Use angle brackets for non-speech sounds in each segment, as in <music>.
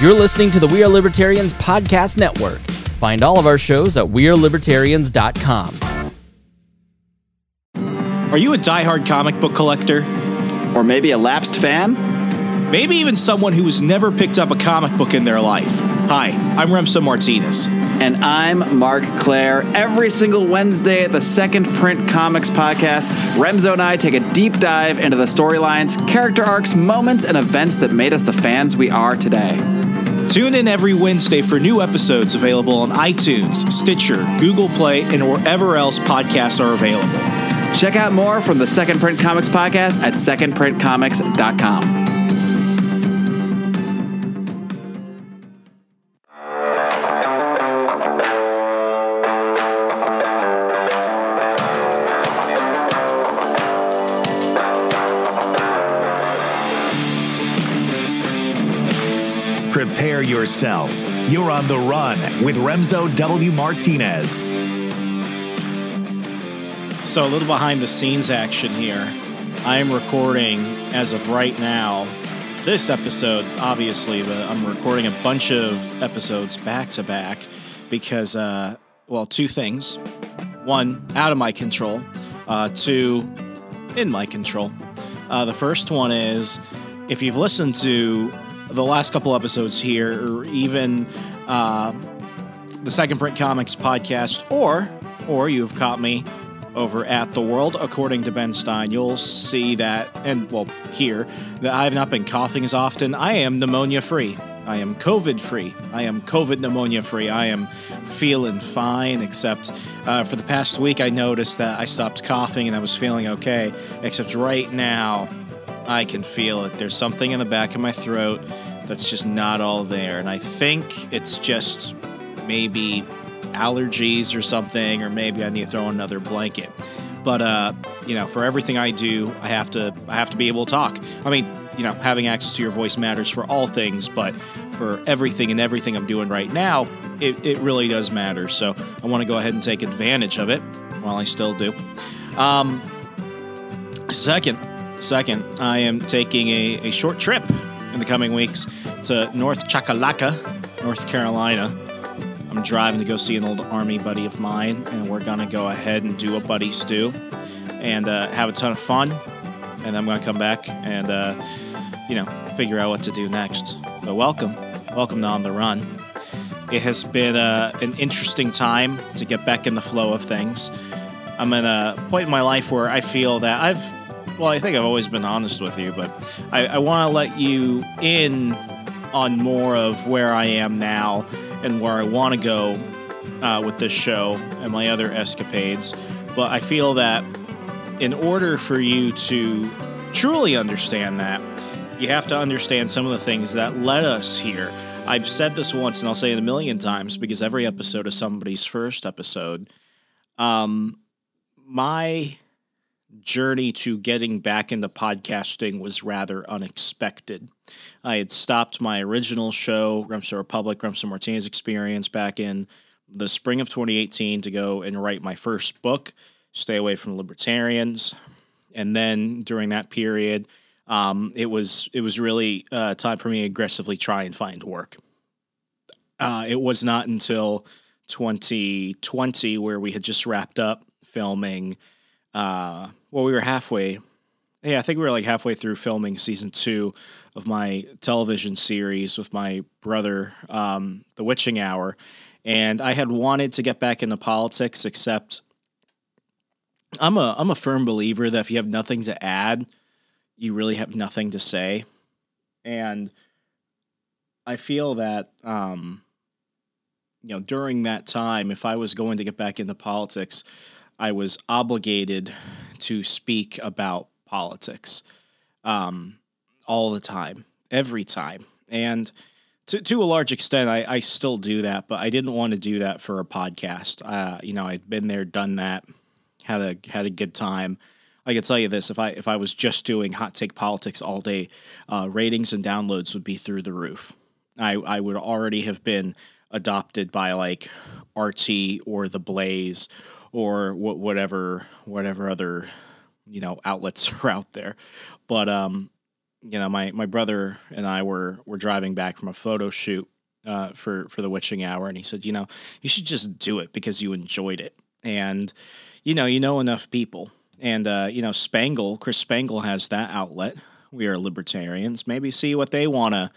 You're listening to the We Are Libertarians Podcast Network. Find all of our shows at WeareLibertarians.com. Are you a diehard comic book collector? Or maybe a lapsed fan? Maybe even someone who has never picked up a comic book in their life. Hi, I'm Remso Martinez. And I'm Mark Claire. Every single Wednesday at the Second Print Comics podcast, Remso and I take a deep dive into the storylines, character arcs, moments, and events that made us the fans we are today. Tune in every Wednesday for new episodes available on iTunes, Stitcher, Google Play, and wherever else podcasts are available. Check out more from the Second Print Comics podcast at secondprintcomics.com. yourself. You're on the run with Remso W. Martinez. So, a little behind the scenes action here. I am recording, as of right now, this episode, obviously, but I'm recording a bunch of episodes back to back because, uh, well, two things. One, out of my control. Uh, two, in my control. Uh, the first one is if you've listened to the last couple episodes here, or even uh, the Second Print Comics podcast, or or you've caught me over at the World According to Ben Stein, you'll see that, and well, here that I have not been coughing as often. I am pneumonia free. I am COVID free. I am COVID pneumonia free. I am feeling fine, except uh, for the past week, I noticed that I stopped coughing and I was feeling okay. Except right now, I can feel it. There's something in the back of my throat that's just not all there. And I think it's just maybe allergies or something, or maybe I need to throw another blanket. But uh, you know, for everything I do, I have to I have to be able to talk. I mean, you know, having access to your voice matters for all things, but for everything and everything I'm doing right now, it, it really does matter. So I want to go ahead and take advantage of it while I still do. Um, second, second, I am taking a, a short trip in the coming weeks to North Chakalaka, North Carolina. I'm driving to go see an old army buddy of mine, and we're gonna go ahead and do a buddy stew and uh, have a ton of fun. And I'm gonna come back and, uh, you know, figure out what to do next. But welcome, welcome to On the Run. It has been uh, an interesting time to get back in the flow of things. I'm at a point in my life where I feel that I've, well, I think I've always been honest with you, but I, I want to let you in on more of where I am now and where I want to go uh, with this show and my other escapades. But I feel that in order for you to truly understand that, you have to understand some of the things that led us here. I've said this once and I'll say it a million times because every episode is somebody's first episode. Um, my journey to getting back into podcasting was rather unexpected. I had stopped my original show, Remso Republic, Remso Martinez Experience, back in the spring of 2018 to go and write my first book, Stay Away from Libertarians. And then during that period, um, it was it was really uh, time for me to aggressively try and find work. Uh, it was not until 2020 where we had just wrapped up filming. Uh, well, we were halfway. Yeah, I think we were like halfway through filming season two of my television series with my brother, um, The Witching Hour, and I had wanted to get back into politics, except I'm a I'm a firm believer that if you have nothing to add, you really have nothing to say, and I feel that um, you know during that time, if I was going to get back into politics, I was obligated to speak about politics um, all the time, every time, and to to a large extent, I, I still do that, but I didn't want to do that for a podcast. Uh, you know, I'd been there, done that, had a had a good time. I can tell you this: if I if I was just doing hot take politics all day, uh, ratings and downloads would be through the roof. I I would already have been adopted by like RT or the Blaze or wh- whatever whatever other you know outlets <laughs> are out there. But um, you know, my my brother and I were were driving back from a photo shoot uh, for for the witching hour, and he said, you know, you should just do it because you enjoyed it, and you know, you know enough people, and uh, you know, Spangle, Chris Spangle has that outlet. We are libertarians. Maybe see what they want to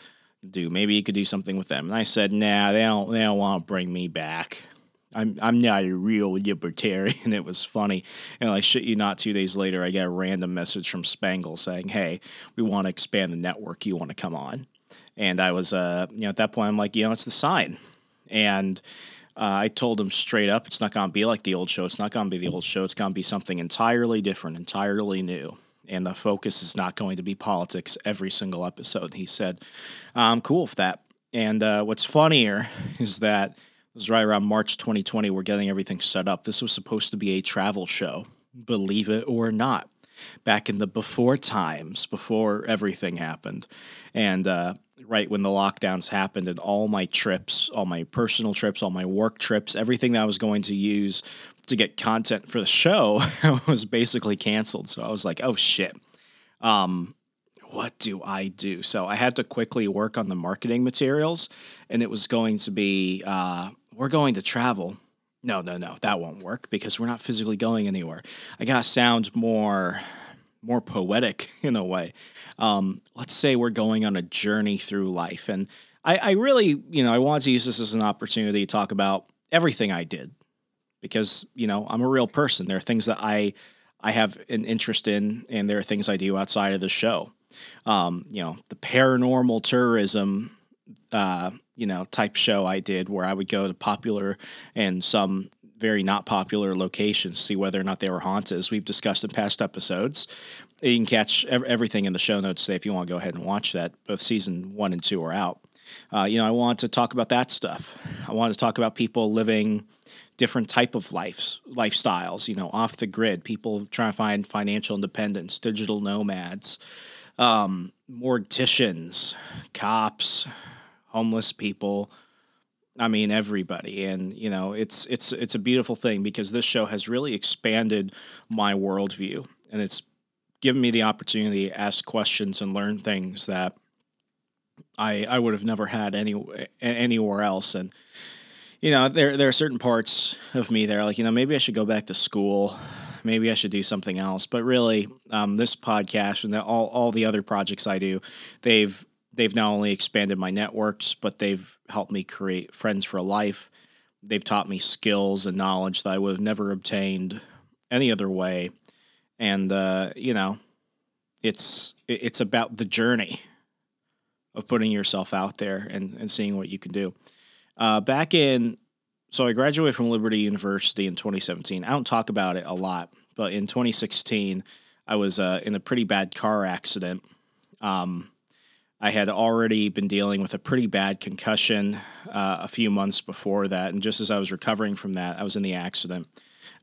do. Maybe you could do something with them. And I said, nah, they don't. They don't want to bring me back. I'm I'm not a real libertarian. <laughs> It was funny. And I shit you not, two days later, I get a random message from Spangle saying, "Hey, we want to expand the network. You want to come on?" And I was, uh, you know, at that point, I'm like, you know, it's the sign. And uh, I told him straight up, it's not going to be like the old show. It's not going to be the old show. It's going to be something entirely different, entirely new. And the focus is not going to be politics every single episode. And he said, I'm cool with that. And uh, what's funnier <laughs> is that was right around March 2020. We're getting everything set up. This was supposed to be a travel show, believe it or not, back in the before times, before everything happened. And uh, right when the lockdowns happened and all my trips, all my personal trips, all my work trips, everything that I was going to use to get content for the show <laughs> was basically canceled. So I was like, oh shit. Um, what do I do? So I had to quickly work on the marketing materials, and it was going to be uh, we're going to travel. No, no, no, that won't work because we're not physically going anywhere. I gotta sound more more poetic <laughs> in a way. Um, let's say we're going on a journey through life, and I, I really, you know, I wanted to use this as an opportunity to talk about everything I did because you know I'm a real person. There are things that I I have an interest in, and there are things I do outside of the show. Um, you know, the paranormal tourism, uh, you know, type show I did where I would go to popular and some very not popular locations, see whether or not they were haunted, as we've discussed in past episodes. You can catch ev- everything in the show notes today if you want to go ahead and watch that. Both season one and two are out. Uh, you know, I want to talk about that stuff. I want to talk about people living different type of lives, lifestyles. You know, off the grid, people trying to find financial independence, digital nomads, um, morticians, cops, homeless people. I mean everybody, and you know it's it's it's a beautiful thing because this show has really expanded my worldview, and it's given me the opportunity to ask questions and learn things that I I would have never had any anywhere else. And you know there there are certain parts of me there like you know maybe I should go back to school, maybe I should do something else. But really, um, this podcast and all all the other projects I do, they've they've not only expanded my networks, but they've helped me create friends for life. They've taught me skills and knowledge that I would have never obtained any other way. And uh, you know, it's it's about the journey of putting yourself out there and, and seeing what you can do. Uh, back in, so I graduated from Liberty University in 2017. I don't talk about it a lot, but in 2016, I was uh, in a pretty bad car accident. Um, I had already been dealing with a pretty bad concussion uh, a few months before that. And just as I was recovering from that, I was in the accident.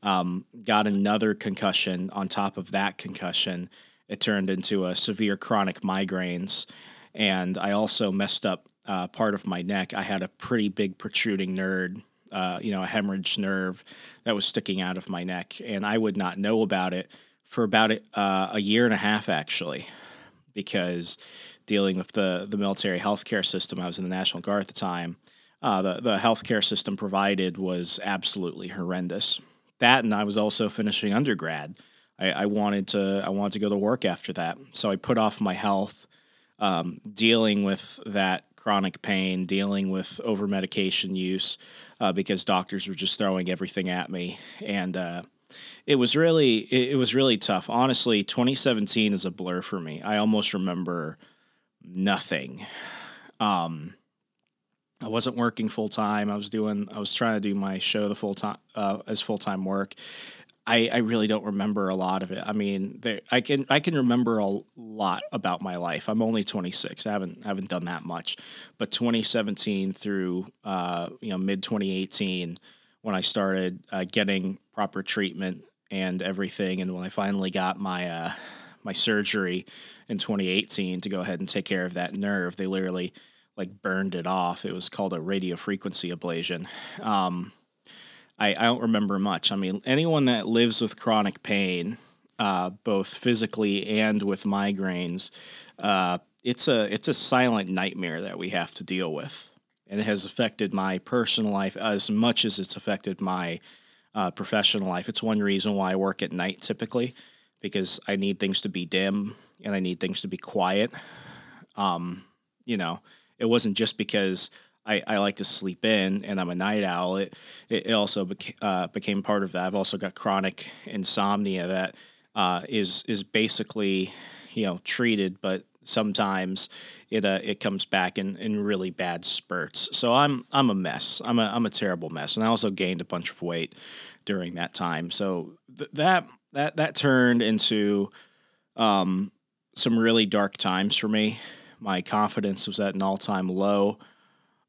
Um, got another concussion on top of that concussion. It turned into a severe chronic migraines. And I also messed up uh, part of my neck. I had a pretty big protruding nerve, uh, you know, a hemorrhage nerve that was sticking out of my neck. And I would not know about it for about uh, a year and a half, actually, because dealing with the the military healthcare system. I was in the National Guard at the time. Uh, the the healthcare system provided was absolutely horrendous. That, and I was also finishing undergrad. I, I wanted to I wanted to go to work after that, so I put off my health, um, dealing with that chronic pain, dealing with over medication use, uh, because doctors were just throwing everything at me, and uh, it was really it, it was really tough. Honestly, 2017 is a blur for me. I almost remember nothing. Um, I wasn't working full time. I was doing. I was trying to do my show the full time uh, as full time work. I, I really don't remember a lot of it. I mean, there, I can I can remember a lot about my life. I'm only 26. I haven't haven't done that much, but 2017 through uh, you know mid 2018 when I started uh, getting proper treatment and everything, and when I finally got my uh, my surgery in 2018 to go ahead and take care of that nerve. They literally like burned it off. It was called a radio frequency ablation. Um, I, I don't remember much. I mean, anyone that lives with chronic pain, uh, both physically and with migraines. Uh, it's a it's a silent nightmare that we have to deal with, and it has affected my personal life as much as it's affected my uh, professional life. It's one reason why I work at night typically, because I need things to be dim and I need things to be quiet. Um, you know, it wasn't just because I, I like to sleep in and I'm a night owl. It, it also beca- uh, became part of that. I've also got chronic insomnia that uh, is is basically you know treated, but sometimes it uh, it comes back in, in really bad spurts. So I'm I'm a mess. I'm a I'm a terrible mess, and I also gained a bunch of weight during that time. So th- that that that turned into um, some really dark times for me. My confidence was at an all time low.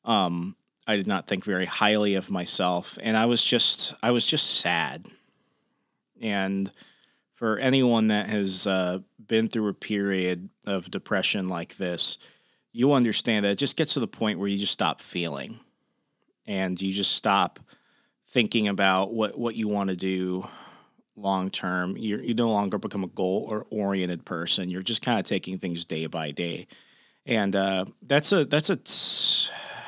Um, I did not think very highly of myself, and I was just I was just sad. And for anyone that has uh, been through a period of depression like this, you understand that it just gets to the point where you just stop feeling, and you just stop thinking about what what you want to do long term. You you no longer become a goal or oriented person. You're just kind of taking things day by day, and uh, that's a that's a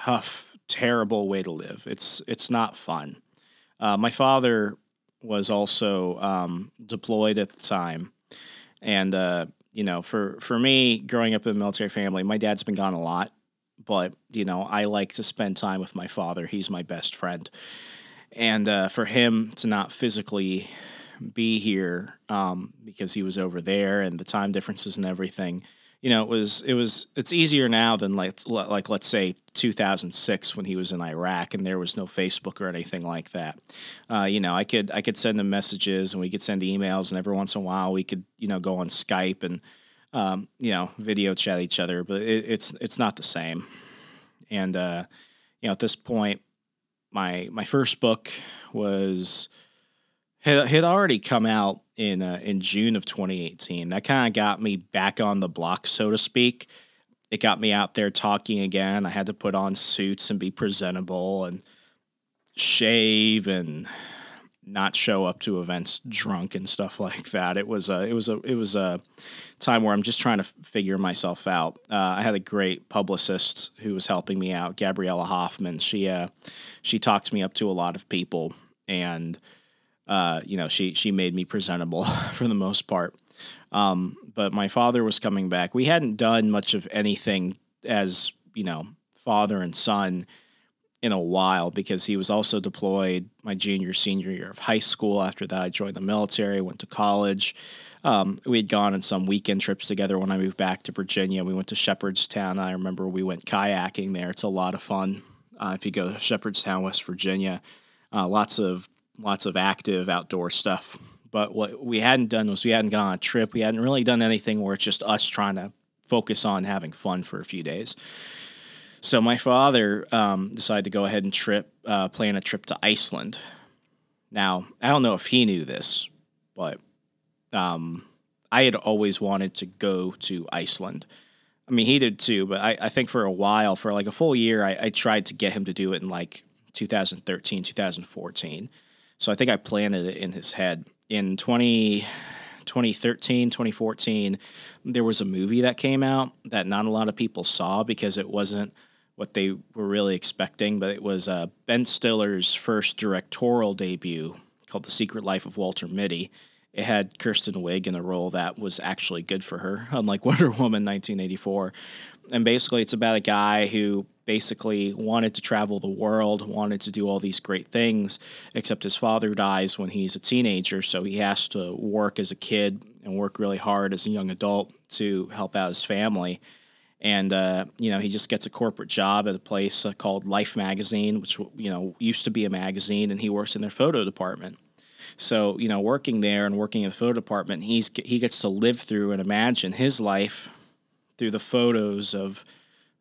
tough, terrible way to live. It's it's not fun. Uh, my father was also um, deployed at the time, and uh, you know, for for me, growing up in a military family, my dad's been gone a lot, but you know, I like to spend time with my father. He's my best friend, and uh, for him to not physically be here um, because he was over there and the time differences and everything you know, it was it was it's easier now than like like let's say 2006 when he was in Iraq and there was no Facebook or anything like that. Uh, you know, I could I could send him messages and we could send emails and every once in a while we could you know go on Skype and um, you know video chat each other, but it, it's it's not the same. And uh, you know, at this point, my my first book was had, had already come out in uh, in June of 2018. That kind of got me back on the block, so to speak. It got me out there talking again. I had to put on suits and be presentable and shave and not show up to events drunk and stuff like that. It was a it was a it was a time where I'm just trying to figure myself out. Uh, I had a great publicist who was helping me out, Gabriella Hoffman. She uh, she talked me up to a lot of people and uh, you know, she she made me presentable <laughs> for the most part. Um, but my father was coming back. We hadn't done much of anything as you know, father and son in a while because he was also deployed my junior senior year of high school. After that, I joined the military, went to college. Um, we had gone on some weekend trips together when I moved back to Virginia. We went to Shepherdstown. I remember we went kayaking there. It's a lot of fun. Uh, if you go to Shepherdstown, West Virginia, uh, lots of lots of active outdoor stuff. But what we hadn't done was we hadn't gone on a trip. We hadn't really done anything where it's just us trying to focus on having fun for a few days. So my father um, decided to go ahead and trip, uh, plan a trip to Iceland. Now I don't know if he knew this, but um, I had always wanted to go to Iceland. I mean, he did too, but I, I think for a while, for like a full year, I, I tried to get him to do it in like 2013, 2014. So I think I planted it in his head. In 20, 2013, 2014, there was a movie that came out that not a lot of people saw because it wasn't what they were really expecting, but it was uh, Ben Stiller's first directorial debut called The Secret Life of Walter Mitty. It had Kristen Wiig in a role that was actually good for her, <laughs> unlike Wonder Woman 1984. And basically, it's about a guy who basically wanted to travel the world, wanted to do all these great things, except his father dies when he's a teenager, so he has to work as a kid and work really hard as a young adult to help out his family. And uh, you know, he just gets a corporate job at a place uh, called Life Magazine, which you know used to be a magazine, and he works in their photo department. So you know, working there and working in the photo department, he's he gets to live through and imagine his life through the photos of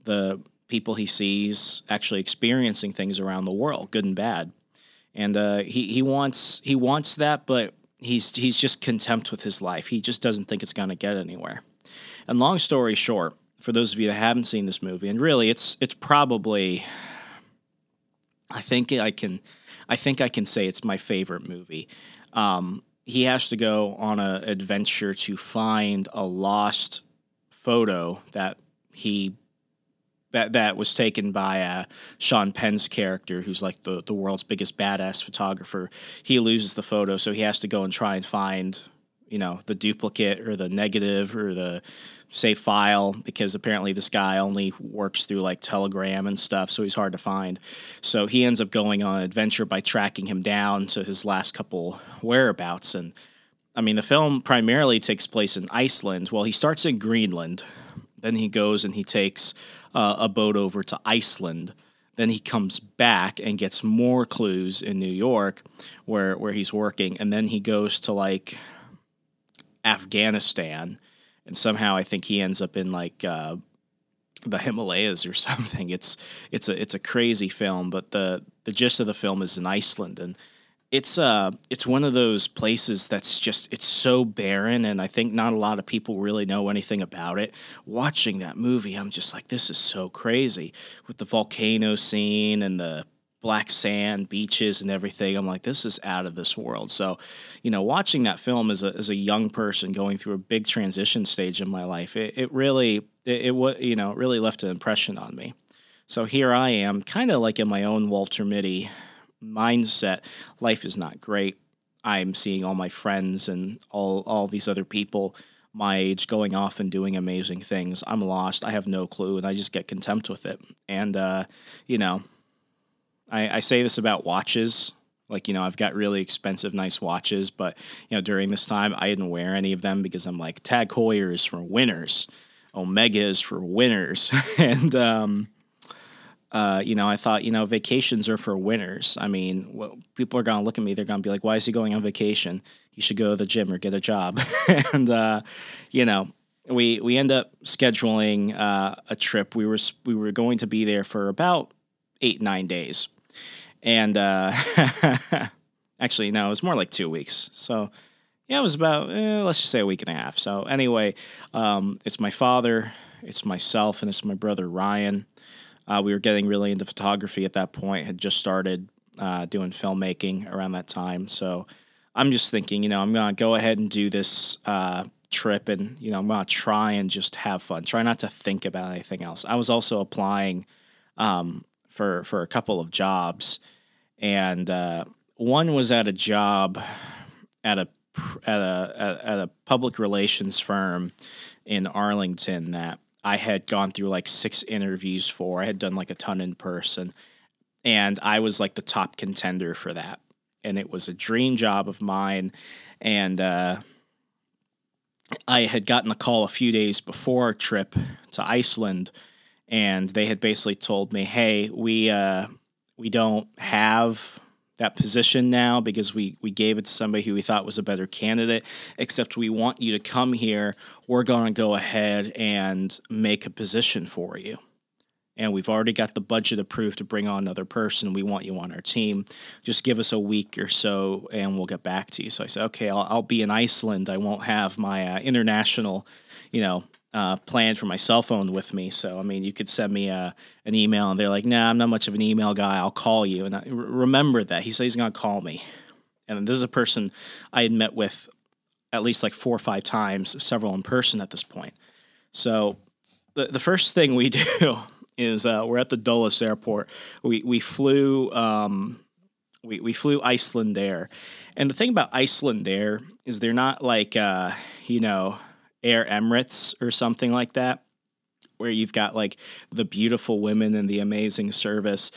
the people he sees actually experiencing things around the world, good and bad. And uh, he he wants he wants that, but he's he's just contempt with his life. He just doesn't think it's going to get anywhere. And long story short, for those of you that haven't seen this movie, and really it's it's probably I think I can I think I can say it's my favorite movie. Um, he has to go on an adventure to find a lost photo that he that that was taken by uh, Sean Penn's character, who's like the the world's biggest badass photographer. He loses the photo, so he has to go and try and find you know the duplicate or the negative or the say file because apparently this guy only works through like telegram and stuff so he's hard to find so he ends up going on an adventure by tracking him down to his last couple whereabouts and i mean the film primarily takes place in iceland. Well he starts in greenland then he goes and he takes uh, a boat over to iceland. Then he comes back and gets more clues in new york where where he's working. And then he goes to like afghanistan. And somehow I think he ends up in like uh, the Himalayas or <laughs> something. It's it's a it's a crazy film, but the the gist of the film is in Iceland, and it's uh it's one of those places that's just it's so barren, and I think not a lot of people really know anything about it. Watching that movie, I'm just like, this is so crazy with the volcano scene and the black sand beaches and everything. I'm like, this is out of this world. So, you know, watching that film as a, as a young person going through a big transition stage in my life, it, it really, it, was, you know, it really left an impression on me. So here I am, kind of like in my own Walter Mitty mindset. Life is not great. I'm seeing all my friends and all, all these other people my age going off and doing amazing things. I'm lost. I have no clue, and I just get contempt with it. And uh, you know, I, I say this about watches. Like, you know, I've got really expensive, nice watches, but, you know, during this time, I didn't wear any of them because I'm like, Tag Heuer is for winners, Omega is for winners. <laughs> and, um, uh, you know, I thought, you know, vacations are for winners. I mean, well, people are going to look at me. They're going to be like, why is he going on vacation? He should go to the gym or get a job. <laughs> and, uh, you know, we, we end up scheduling uh, a trip. We were, we were going to be there for about eight, nine days and uh, <laughs> actually no, it was more like two weeks. So yeah, it was about eh, let's just say a week and a half. So anyway, um, it's my father, it's myself, and it's my brother Ryan. Uh, we were getting really into photography at that point. Had just started uh, doing filmmaking around that time. So I'm just thinking, you know, I'm gonna go ahead and do this uh, trip, and you know, I'm gonna try and just have fun. Try not to think about anything else. I was also applying um, for for a couple of jobs and uh, one was at a job at a at a at a public relations firm in Arlington that I had gone through like six interviews for. I had done like a ton in person, and I was like the top contender for that. And it was a dream job of mine, and uh, I had gotten a call a few days before our trip to Iceland, and they had basically told me, "Hey, we." Uh, we don't have that position now because we, we gave it to somebody who we thought was a better candidate, except we want you to come here. We're going to go ahead and make a position for you. And we've already got the budget approved to bring on another person. We want you on our team. Just give us a week or so and we'll get back to you. So I said, okay, I'll, I'll be in Iceland. I won't have my uh, international, you know, uh, planned for my cell phone with me. So, I mean, you could send me a, uh, an email and they're like, nah, I'm not much of an email guy. I'll call you. And I remember that. He said he's going to call me. And this is a person I had met with at least like four or five times, several in person at this point. So, the, the first thing we <laughs> do is uh, we're at the Dulles airport. We, we flew. Um, we, we flew Icelandair. And the thing about Icelandair is they're not like, uh, you know, Air Emirates or something like that, where you've got like the beautiful women and the amazing service.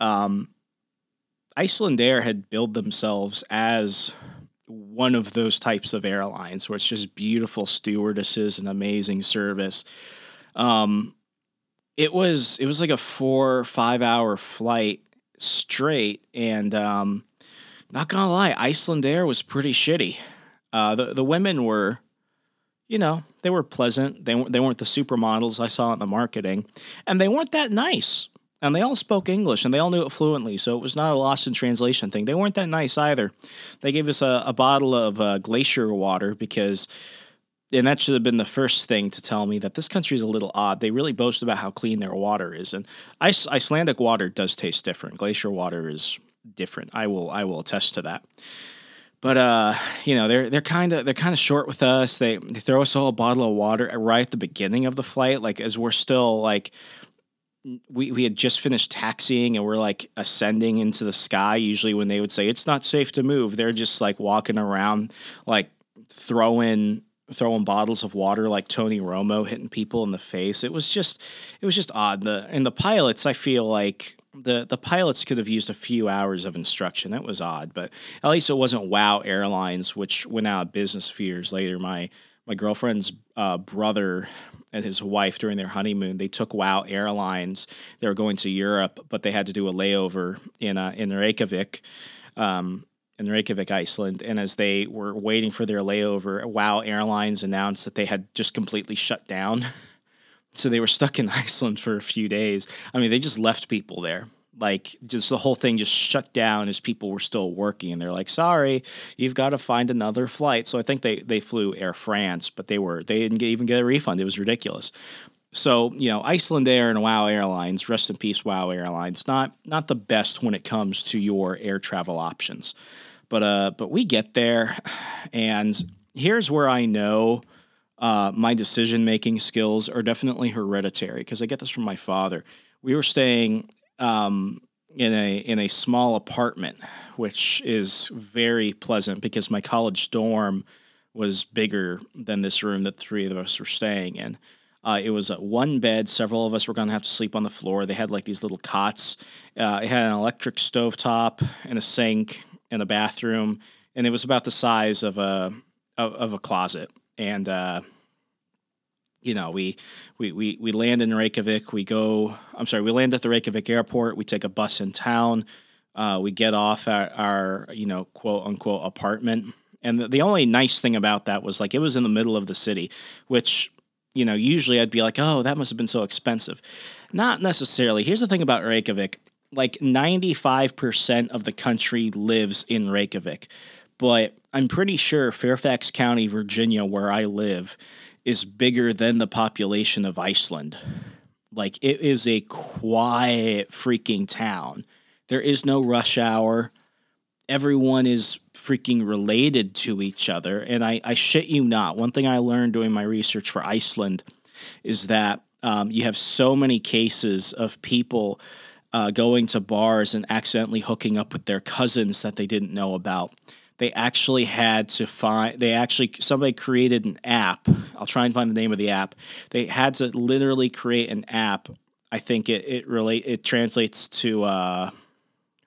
Um, Icelandair had billed themselves as one of those types of airlines where it's just beautiful stewardesses and amazing service. Um, it was it was like a four five hour flight straight, and um, not gonna lie, Icelandair was pretty shitty. Uh, the the women were you know, they were pleasant. They weren't, they weren't the supermodels I saw in the marketing, and they weren't that nice. And they all spoke English and they all knew it fluently, so it was not a lost in translation thing. They weren't that nice either. They gave us a, a bottle of uh, glacier water because, and that should have been the first thing to tell me that this country is a little odd. They really boast about how clean their water is, and Icelandic water does taste different. Glacier water is different. I will I will attest to that. But uh, you know they're they're kind of they're kind of short with us. They they throw us a bottle of water right at the beginning of the flight, like as we're still like we we had just finished taxiing and we're like ascending into the sky. Usually when they would say it's not safe to move, they're just like walking around like throwing throwing bottles of water like Tony Romo hitting people in the face. It was just it was just odd. The and the pilots, I feel like the the pilots could have used a few hours of instruction. That was odd, but at least it wasn't WoW Airlines, which went out of business a few years later. My my girlfriend's uh, brother and his wife during their honeymoon, they took WoW Airlines. They were going to Europe, but they had to do a layover in uh, in Reykjavik. Um, in Reykjavik, Iceland. And as they were waiting for their layover, WoW Airlines announced that they had just completely shut down. <laughs> so they were stuck in <laughs> Iceland for a few days. I mean, they just left people there. Like, just the whole thing just shut down as people were still working. And they're like, sorry, you've got to find another flight. So I think they, they flew Air France, but they were, they didn't even get a refund. It was ridiculous. So you know, Iceland Air and WoW Airlines, rest in peace, WoW Airlines, not not the best when it comes to your air travel options. But uh, but we get there, <sighs> and here's where I know uh, my decision making skills are definitely hereditary because I get this from my father. We were staying um, in a in a small apartment, which is very pleasant because my college dorm was bigger than this room that three of us were staying in. Uh, it was one bed. Several of us were going to have to sleep on the floor. They had like these little cots. Uh, it had an electric stove top and a sink and a bathroom, and it was about the size of a of, of a closet. And uh, you know, we, we we we land in Reykjavik. We go. I'm sorry. We land at the Reykjavik airport. We take a bus in town. Uh, we get off at our you know quote unquote apartment. And the, the only nice thing about that was like it was in the middle of the city, which you know usually I'd be like, oh, that must have been so expensive. Not necessarily. Here's the thing about Reykjavik like 95% of the country lives in Reykjavik. But I'm pretty sure Fairfax County, Virginia, where I live, is bigger than the population of Iceland. Like it is a quiet freaking town. There is no rush hour. Everyone is freaking related to each other. And I, I shit you not. One thing I learned doing my research for Iceland is that um, you have so many cases of people uh, going to bars and accidentally hooking up with their cousins that they didn't know about. They actually had to find, they actually, somebody created an app. I'll try and find the name of the app. They had to literally create an app. I think it, it relate, it translates to, uh,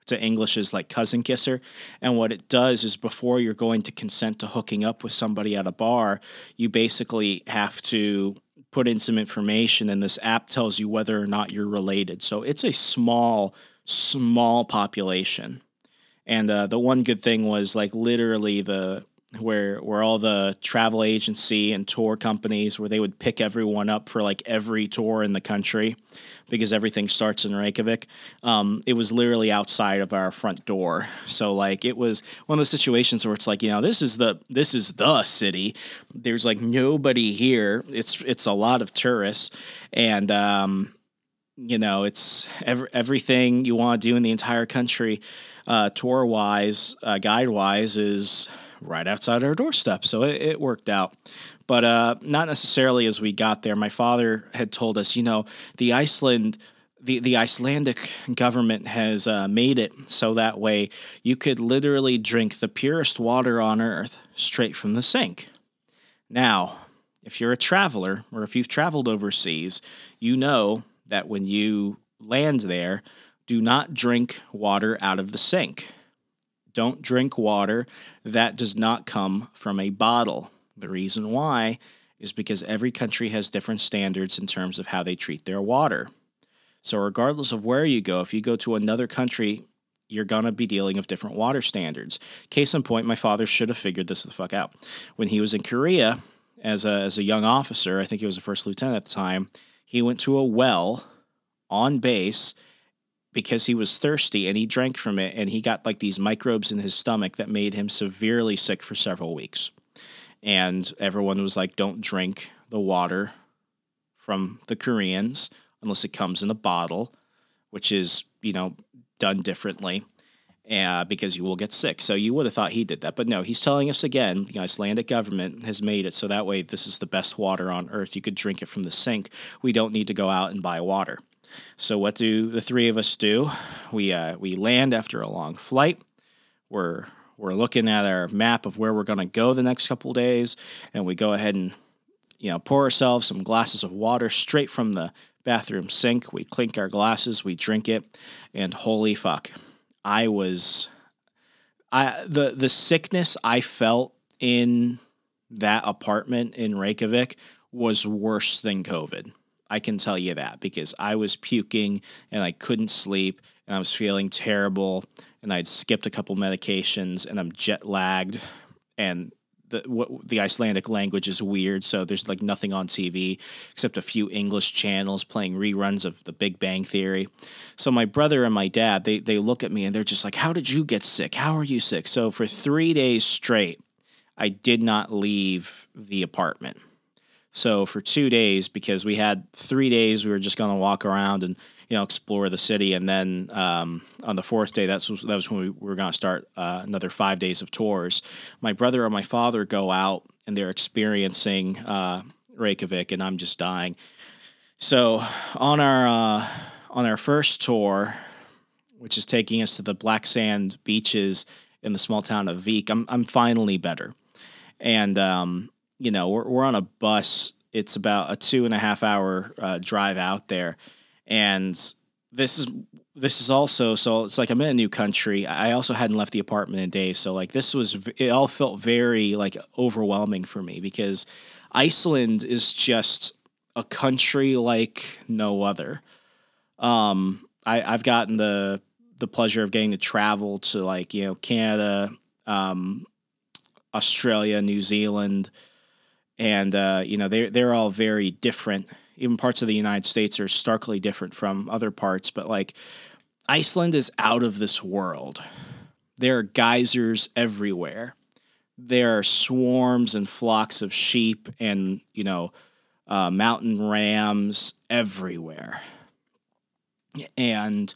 to English as like cousin kisser. And what it does is before you're going to consent to hooking up with somebody at a bar, you basically have to put in some information, and this app tells you whether or not you're related. So it's a small, small population. And uh, the one good thing was like literally the where where all the travel agency and tour companies where they would pick everyone up for like every tour in the country because everything starts in Reykjavik. Um, it was literally outside of our front door. So like it was one of those situations where it's like, you know, this is the this is the city. There's like nobody here. It's it's a lot of tourists and um, you know, it's every, everything you want to do in the entire country, uh, tour wise, uh, guide wise, is right outside our doorstep. So it, it worked out but uh, not necessarily as we got there. My father had told us, you know, the Iceland. The, the Icelandic government has uh, made it so that way you could literally drink the purest water on earth straight from the sink. Now, if you're a traveler or if you've traveled overseas, you know that when you land there, do not drink water out of the sink. Don't drink water that does not come from a bottle. The reason why is because every country has different standards in terms of how they treat their water. So, regardless of where you go, if you go to another country, you're going to be dealing with different water standards. Case in point, my father should have figured this the fuck out. When he was in Korea as a, as a young officer, I think he was a first lieutenant at the time, he went to a well on base because he was thirsty and he drank from it and he got like these microbes in his stomach that made him severely sick for several weeks and everyone was like, "Don't drink the water from the Koreans unless it comes in a bottle," which is you know done differently. uh, because you will get sick. So you would have thought he did that, but no, he's telling us again. The Icelandic government has made it so that way this is the best water on earth. You could drink it from the sink. We don't need to go out and buy water. So what do the three of us do? We uh, we land after a long flight. We're we're looking at our map of where we're going to go the next couple days, and we go ahead and you know pour ourselves some glasses of water straight from the bathroom sink. We clink our glasses, we drink it, and holy fuck, I was I the the sickness I felt in that apartment in Reykjavik was worse than COVID. I can tell you that because I was puking and I couldn't sleep and I was feeling terrible and I'd skipped a couple medications and I'm jet lagged and the what the Icelandic language is weird, so there's like nothing on TV except a few English channels playing reruns of The Big Bang Theory. So my brother and my dad, they they look at me and they're just like, "How did you get sick? How are you sick?" So for 3 days straight, I did not leave the apartment. So for 2 days because we had 3 days we were just going to walk around and you know explore the city. And then um, on the fourth day that's that was when we were going to start uh, another five days of tours. My brother and my father go out and they're experiencing uh, reykjavik and i'm just dying. So on our uh, on our first tour which is taking us to the black sand beaches in the small town of Vik. I'm I'm finally better, and um, you know we're we're on a bus. It's about a two and a half hour uh, drive out there, and this is this is also so it's like I'm in a new country. I also hadn't left the apartment in days, so like this was it all felt very like overwhelming for me because Iceland is just a country like no other. Um, I, I've gotten the the pleasure of getting to travel to like you know Canada, um, Australia, New Zealand, and uh, you know they they're all very different even parts of the United States are starkly different from other parts, but like Iceland is out of this world. There are geysers everywhere. There are swarms and flocks of sheep and, you know, uh, mountain rams everywhere. And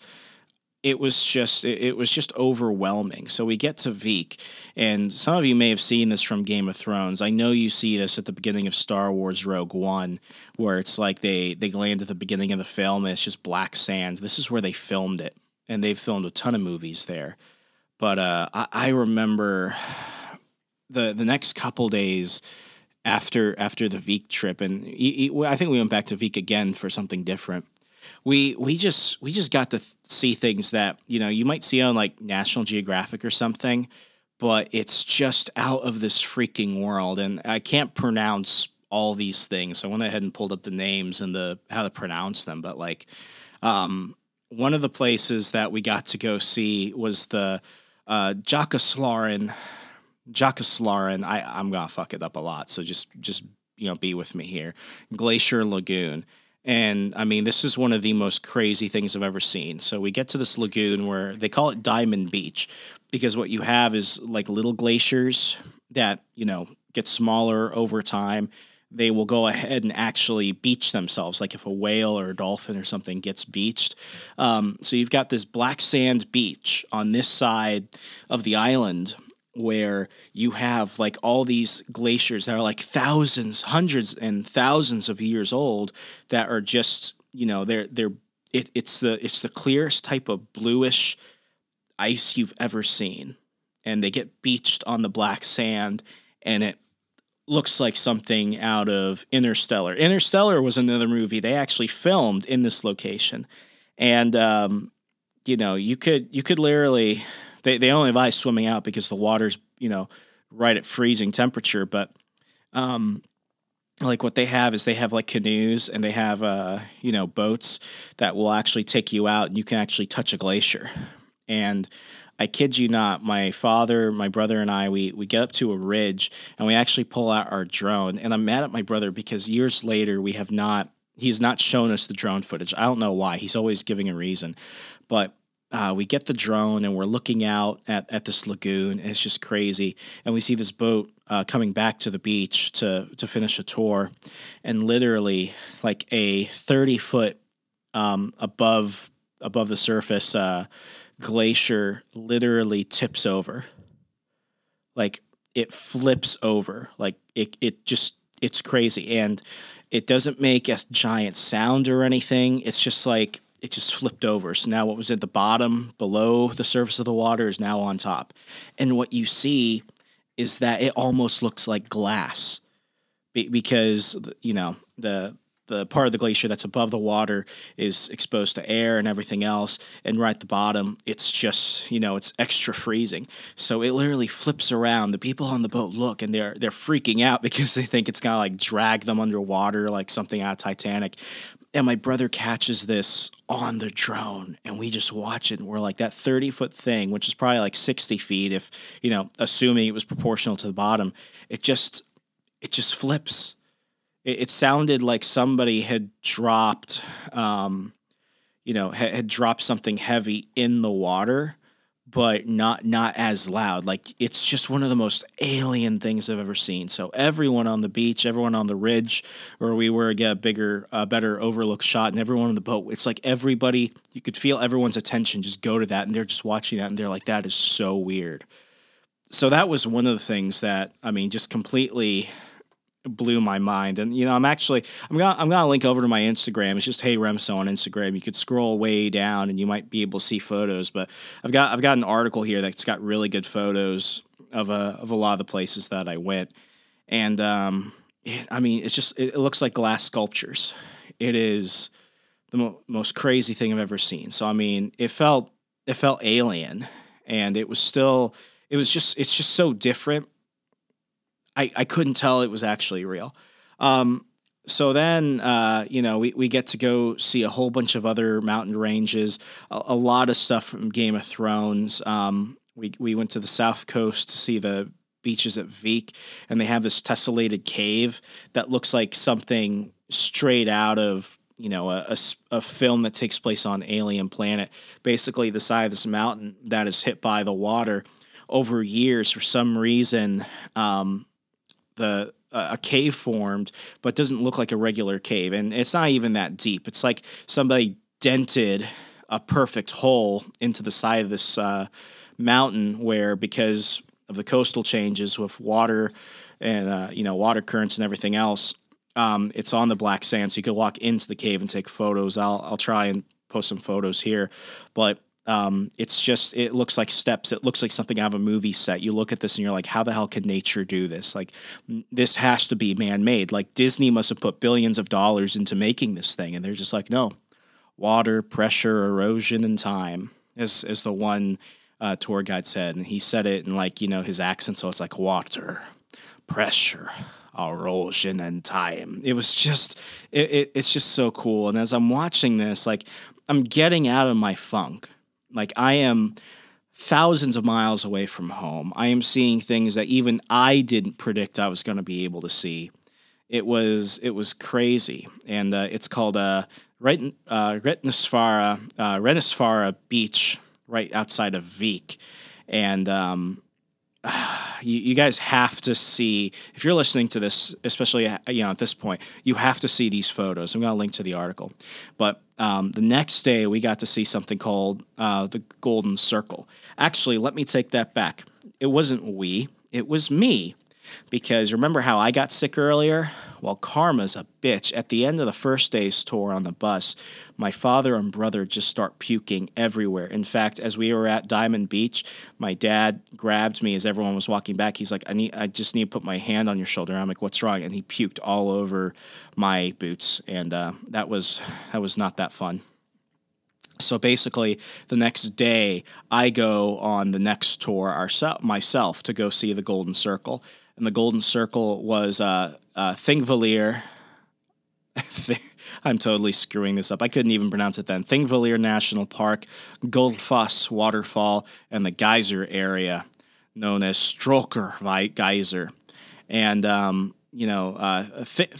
it was just it was just overwhelming. So we get to Vik, and some of you may have seen this from Game of Thrones. I know you see this at the beginning of Star Wars Rogue One, where it's like they they land at the beginning of the film and it's just black sands. This is where they filmed it, and they've filmed a ton of movies there. But uh, I, I remember <sighs> the the next couple days after after the Vik trip, and I think we went back to Vik again for something different we we just we just got to th- see things that you know you might see on like National Geographic or something, but it's just out of this freaking world, and I can't pronounce all these things. So I went ahead and pulled up the names and the how to pronounce them, but like. Um, one of the places that we got to go see was the uh, Jökulsárlón. Jökulsárlón. I I'm gonna fuck it up a lot, so just just you know be with me here. Glacier Lagoon, and I mean, this is one of the most crazy things I've ever seen. So we get to this lagoon where they call it Diamond Beach because what you have is like little glaciers that, you know, get smaller over time. They will go ahead and actually beach themselves, like if a whale or a dolphin or something gets beached. Um, so you've got this black sand beach on this side of the island where you have like all these glaciers that are like thousands, hundreds and thousands of years old that are just, you know, they're they're it, it's the it's the clearest type of bluish ice you've ever seen. And they get beached on the black sand and it looks like something out of Interstellar. Interstellar was another movie they actually filmed in this location. And um, you know, you could you could literally they they only advise swimming out because the water's you know right at freezing temperature. But um, like what they have is they have like canoes and they have uh you know boats that will actually take you out and you can actually touch a glacier. And I kid you not, my father, my brother, and I, we, we get up to a ridge and we actually pull out our drone. And I'm mad at my brother because years later we have not, he's not shown us the drone footage. I don't know why. He's always giving a reason. But uh, we get the drone and we're looking out at, at this lagoon and it's just crazy and we see this boat uh, coming back to the beach to to finish a tour and literally like a 30 foot um, above above the surface uh, glacier literally tips over. Like it flips over. Like it it just it's crazy and it doesn't make a giant sound or anything. It's just like it just flipped over. So now what was at the bottom below the surface of the water is now on top. And what you see is that it almost looks like glass because you know the the part of the glacier that's above the water is exposed to air and everything else and right at the bottom it's just you know it's extra freezing so it literally flips around the people on the boat look and they're they're freaking out <laughs> because they think it's gonna like drag them underwater like something out of titanic and my brother catches this on the drone and we just watch it and we're like that 30 foot thing which is probably like 60 feet if you know assuming it was proportional to the bottom it just it just flips. It, it sounded like somebody had dropped, um, you know, had, had dropped something heavy in the water, but not not as loud. Like it's just one of the most alien things I've ever seen. So everyone on the beach, everyone on the ridge where we were, get a bigger, uh, better overlook shot, and everyone on the boat. It's like everybody, you could feel everyone's attention just go to that, and they're just watching that, and they're like, "That is so weird." So that was one of the things that I mean, just completely blew my mind. And you know, I'm actually I'm gonna I'm gonna link over to my Instagram. It's just Hey Remso on Instagram. You could scroll way down and you might be able to see photos. But I've got I've got an article here that's got really good photos of a of a lot of the places that I went. And um, it, I mean, it's just it, looks like glass sculptures. It is the mo- most crazy thing I've ever seen. So I mean, it felt it felt alien, and it was still it was just it's just so different I, I couldn't tell it was actually real. Um, so then, uh, you know, we, we get to go see a whole bunch of other mountain ranges, a, a lot of stuff from Game of Thrones. Um, we, we went to the South Coast to see the beaches at Vik, and they have this tessellated cave that looks like something straight out of you know a, a, a, film that takes place on alien planet basically the side of this mountain that is hit by the water over years for some reason um, the a cave formed, but doesn't look like a regular cave, and it's not even that deep. It's like somebody dented a perfect hole into the side of this uh, mountain, where because of the coastal changes with water and uh, you know water currents and everything else, um, it's on the black sand, so you could walk into the cave and take photos. I'll I'll try and post some photos here, but um, it's just it looks like steps. It looks like something out of a movie set. You look at this and you're like, how the hell can nature do this? Like this has to be man made. Like Disney must have put billions of dollars into making this thing, and they're just like, no, water, pressure, erosion, and time. As as the one uh, tour guide said, and he said it in like you know his accent, so it's like water, pressure, erosion and time. It was just it, it, it's just so cool. And as I'm watching this, like I'm getting out of my funk. Like I am thousands of miles away from home. I am seeing things that even I didn't predict I was going to be able to see. It was it was crazy, and uh, it's called uh, Ret- uh, Reynisfjara uh, Beach, right outside of Vik, and um, <sighs> you, you guys have to see if you're listening to this, especially you know at this point, you have to see these photos. I'm going to link to the article, but um, the next day we got to see something called uh, the Golden Circle. Actually, let me take that back. It wasn't we, it was me, because remember how I got sick earlier? Well, karma's a bitch. At the end of the first day's tour on the bus, my father and brother just start puking everywhere. In fact, as we were at Diamond Beach, my dad grabbed me as everyone was walking back. He's like, "I need, I just need to put my hand on your shoulder." I'm like, "What's wrong?" And he puked all over my boots, and uh, that was that was not that fun. So basically, the next day, I go on the next tour ourself, myself to go see the Golden Circle. And the Golden Circle was uh, uh, Thingvellir. <laughs> I'm totally screwing this up. I couldn't even pronounce it then. Thingvellir National Park, Gullfoss Waterfall, and the geyser area known as Strokkur Geyser. And, um, you know, uh, Th-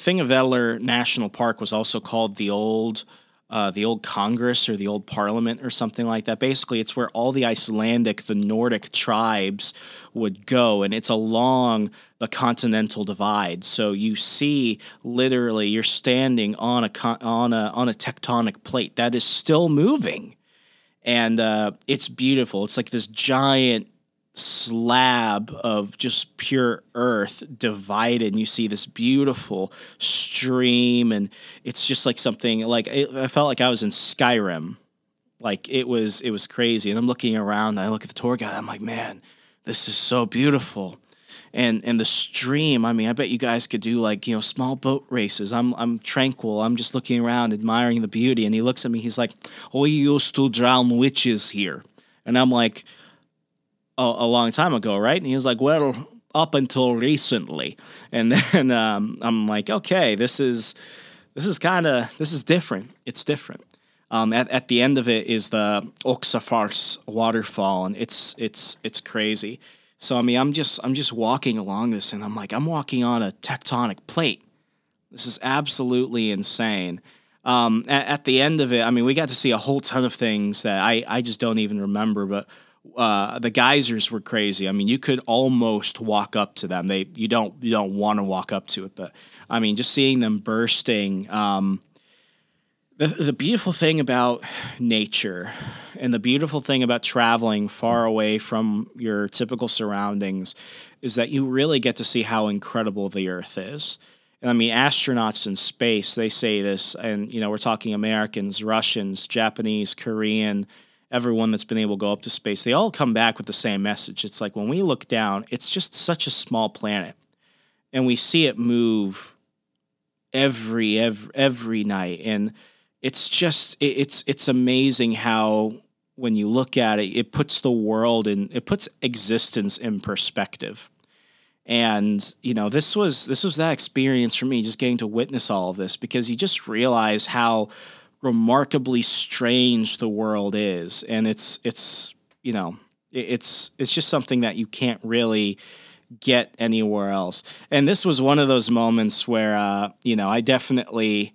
National Park was also called the old uh, the old Congress or the old Parliament or something like that. Basically, it's where all the Icelandic, the Nordic tribes would go, and it's along the continental divide. So you see, literally, you're standing on a on a on a tectonic plate that is still moving. and uh, it's beautiful. It's like this giant slab of just pure earth divided and you see this beautiful stream and it's just like something like it, i felt like i was in skyrim. Like it was it was crazy. And i'm looking around and i look at the tour guide i'm like man this is so beautiful. And and the stream i mean i bet you guys could do like you know small boat races. I'm i'm tranquil. I'm just looking around admiring the beauty. And he looks at me he's like we used to drown witches here. And i'm like a, a long time ago right and he was like well up until recently and <laughs> then um, i'm like okay this is this is kind of this is different it's different um, at, at the end of it is the Öxarárfoss waterfall, and it's it's it's crazy. So I mean, I'm just I'm just walking along this, and I'm like, I'm walking on a tectonic plate. This is absolutely insane. Um, at, at, the end of it, I mean, we got to see a whole ton of things that I I just don't even remember, but. Uh, the geysers were crazy. I mean, you could almost walk up to them. They you don't you don't want to walk up to it, but I mean, just seeing them bursting. Um, the, the beautiful thing about nature and the beautiful thing about traveling far away from your typical surroundings is that you really get to see how incredible the earth is. And I mean, astronauts in space, they say this, and you know, we're talking Americans, Russians, Japanese, Korean, everyone that's been able to go up to space, they all come back with the same message. It's like when we look down, it's just such a small planet. And we see it move every every every night. And it's just it, it's it's amazing how when you look at it, it puts the world in it puts existence in perspective. And you know, this was this was that experience for me, just getting to witness all of this because you just realize how remarkably strange the world is, and it's it's you know it's it's just something that you can't really get anywhere else. And this was one of those moments where uh, you know I definitely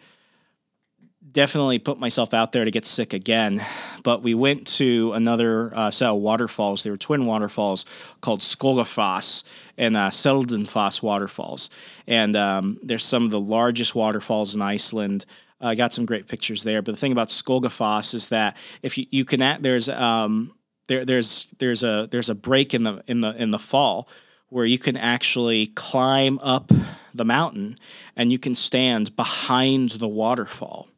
definitely put myself out there to get sick again. But we went to another uh, set of waterfalls. They were twin waterfalls called Skogafoss and uh, Seljalandsfoss waterfalls. And um, there's some of the largest waterfalls in Iceland. I uh, got some great pictures there. But the thing about Skogafoss is that if you, you can, there's um, there, there's there's a there's a break in the in the in the fall where you can actually climb up the mountain and you can stand behind the waterfall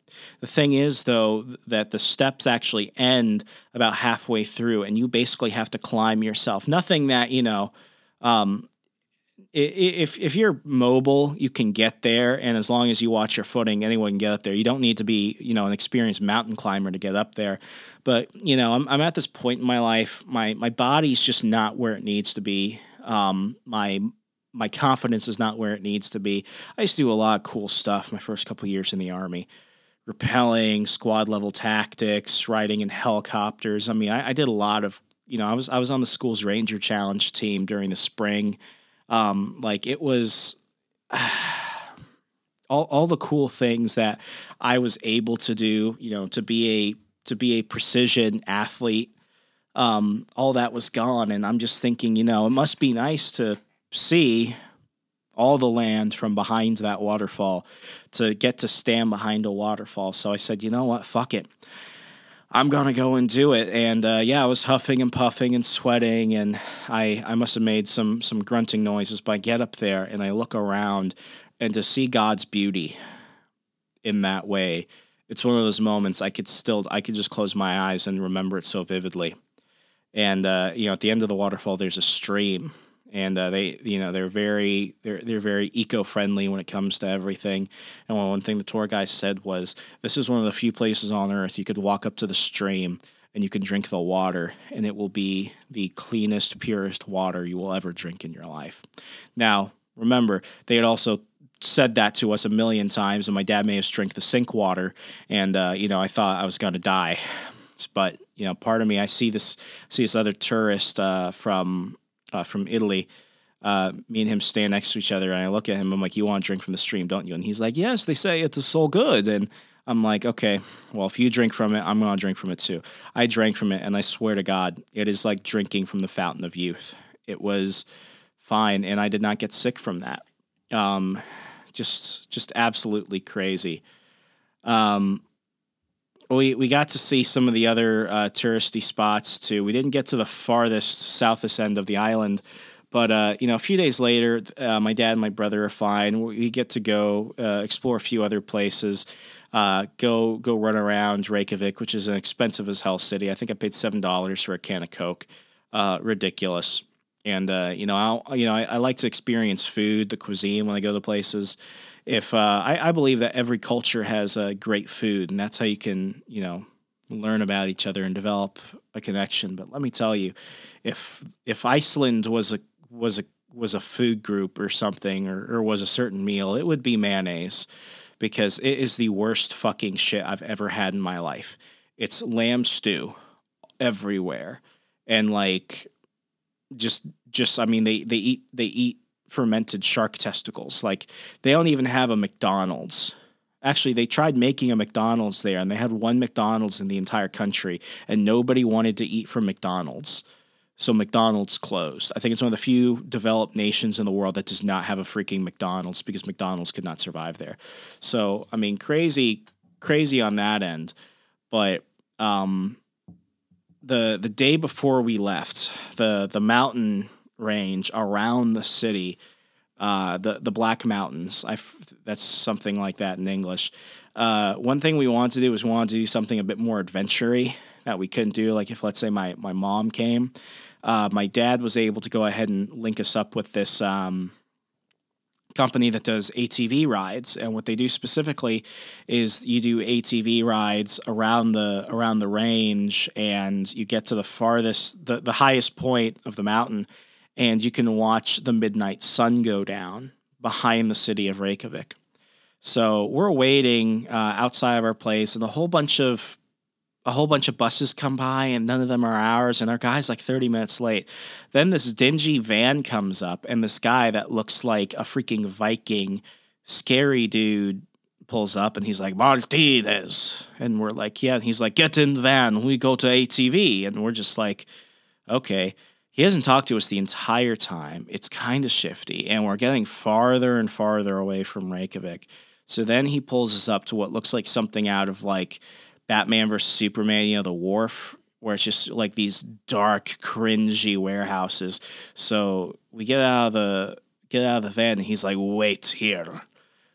the thing is, though, that the steps actually end about halfway through, and you basically have to climb yourself. Nothing that you know. Um, if if you're mobile, you can get there, and as long as you watch your footing, anyone can get up there. You don't need to be, you know, an experienced mountain climber to get up there. But you know, I'm I'm at this point in my life. My my body's just not where it needs to be. Um, my my confidence is not where it needs to be. I used to do a lot of cool stuff my first couple years in the army repelling, squad level tactics, riding in helicopters. I mean, I, I, did a lot of, you know, I was I was on the school's Ranger Challenge team during the spring. Um, like it was <sighs> all all the cool things that I was able to do. You know, to be a to be a precision athlete. Um, all that was gone, and I'm just thinking, you know, it must be nice to see all the land from behind that waterfall to get to stand behind a waterfall. So I said, you know what? Fuck it. I'm gonna go and do it. And uh, yeah, I was huffing and puffing and sweating, and I I must have made some some grunting noises. But I get up there and I look around, and to see God's beauty in that way, it's one of those moments I could still I could just close my eyes and remember it so vividly. And uh, you know, at the end of the waterfall, there's a stream and uh, they you know they're very they're they're very eco-friendly when it comes to everything. And one, one thing the tour guy said was this is one of the few places on earth you could walk up to the stream and you can drink the water and it will be the cleanest purest water you will ever drink in your life. Now remember they had also said that to us a million times and my dad may have drank the sink water and uh, you know i thought i was going to die. But you know part of me i see this see this other tourist uh, from uh, from Italy. Uh, me and him stand next to each other, and I look at him. I'm like, "You want to drink from the stream, don't you?" And he's like, "Yes." They say it's so good, and I'm like, "Okay, well, if you drink from it, I'm gonna drink from it too." I drank from it, and I swear to God, it is like drinking from the fountain of youth. It was fine, and I did not get sick from that. Um, just, just absolutely crazy. Um, we we got to see some of the other uh, touristy spots too. We didn't get to the farthest southest end of the island, but uh, you know, a few days later, uh, my dad and my brother are fine. We get to go uh, explore a few other places. Uh, go go run around Reykjavik, which is an expensive as hell city. I think I paid seven dollars for a can of Coke. Uh, ridiculous. And you know, I'll, you know, I, I like to experience food, the cuisine when I go to places if uh, I, I, believe that every culture has uh, great food, and that's how you can you know learn about each other and develop a connection. But let me tell you, if if Iceland was a was a was a food group or something, or, or was a certain meal, it would be mayonnaise, because it is the worst fucking shit I've ever had in my life. It's lamb stew everywhere, and like just just I mean they they eat they eat fermented shark testicles. Like they don't even have a McDonald's. Actually, they tried making a McDonald's there, and they had one McDonald's in the entire country, and nobody wanted to eat from McDonald's. So McDonald's closed. I think it's one of the few developed nations in the world that does not have a freaking McDonald's because McDonald's could not survive there. So I mean, crazy, crazy on that end. But um, the the day before we left, the the mountain range around the city, uh, the the Black Mountains. I that's something like that in English. Uh, one thing we wanted to do was we wanted to do something a bit more adventury that we couldn't do. Like if let's say my my mom came, uh, my dad was able to go ahead and link us up with this. Um, company that does ATV rides and what they do specifically is you do ATV rides around the around the range and you get to the farthest the, the highest point of the mountain and you can watch the midnight sun go down behind the city of Reykjavik. So we're waiting uh, outside of our place, and a whole bunch of a whole bunch of buses come by, and none of them are ours, and our guy's like 30 minutes late. Then this dingy van comes up, and this guy that looks like a freaking Viking, scary dude, pulls up, and he's like Martinez, and we're like, yeah. And he's like, get in the van, we go to ATV, and we're just like, okay. He hasn't talked to us the entire time. It's kind of shifty, and we're getting farther and farther away from Reykjavik. So then he pulls us up to what looks like something out of like Batman versus Superman, you know, the wharf, where it's just like these dark, cringy warehouses. So we get out of the get out of the van, and he's like, "Wait here."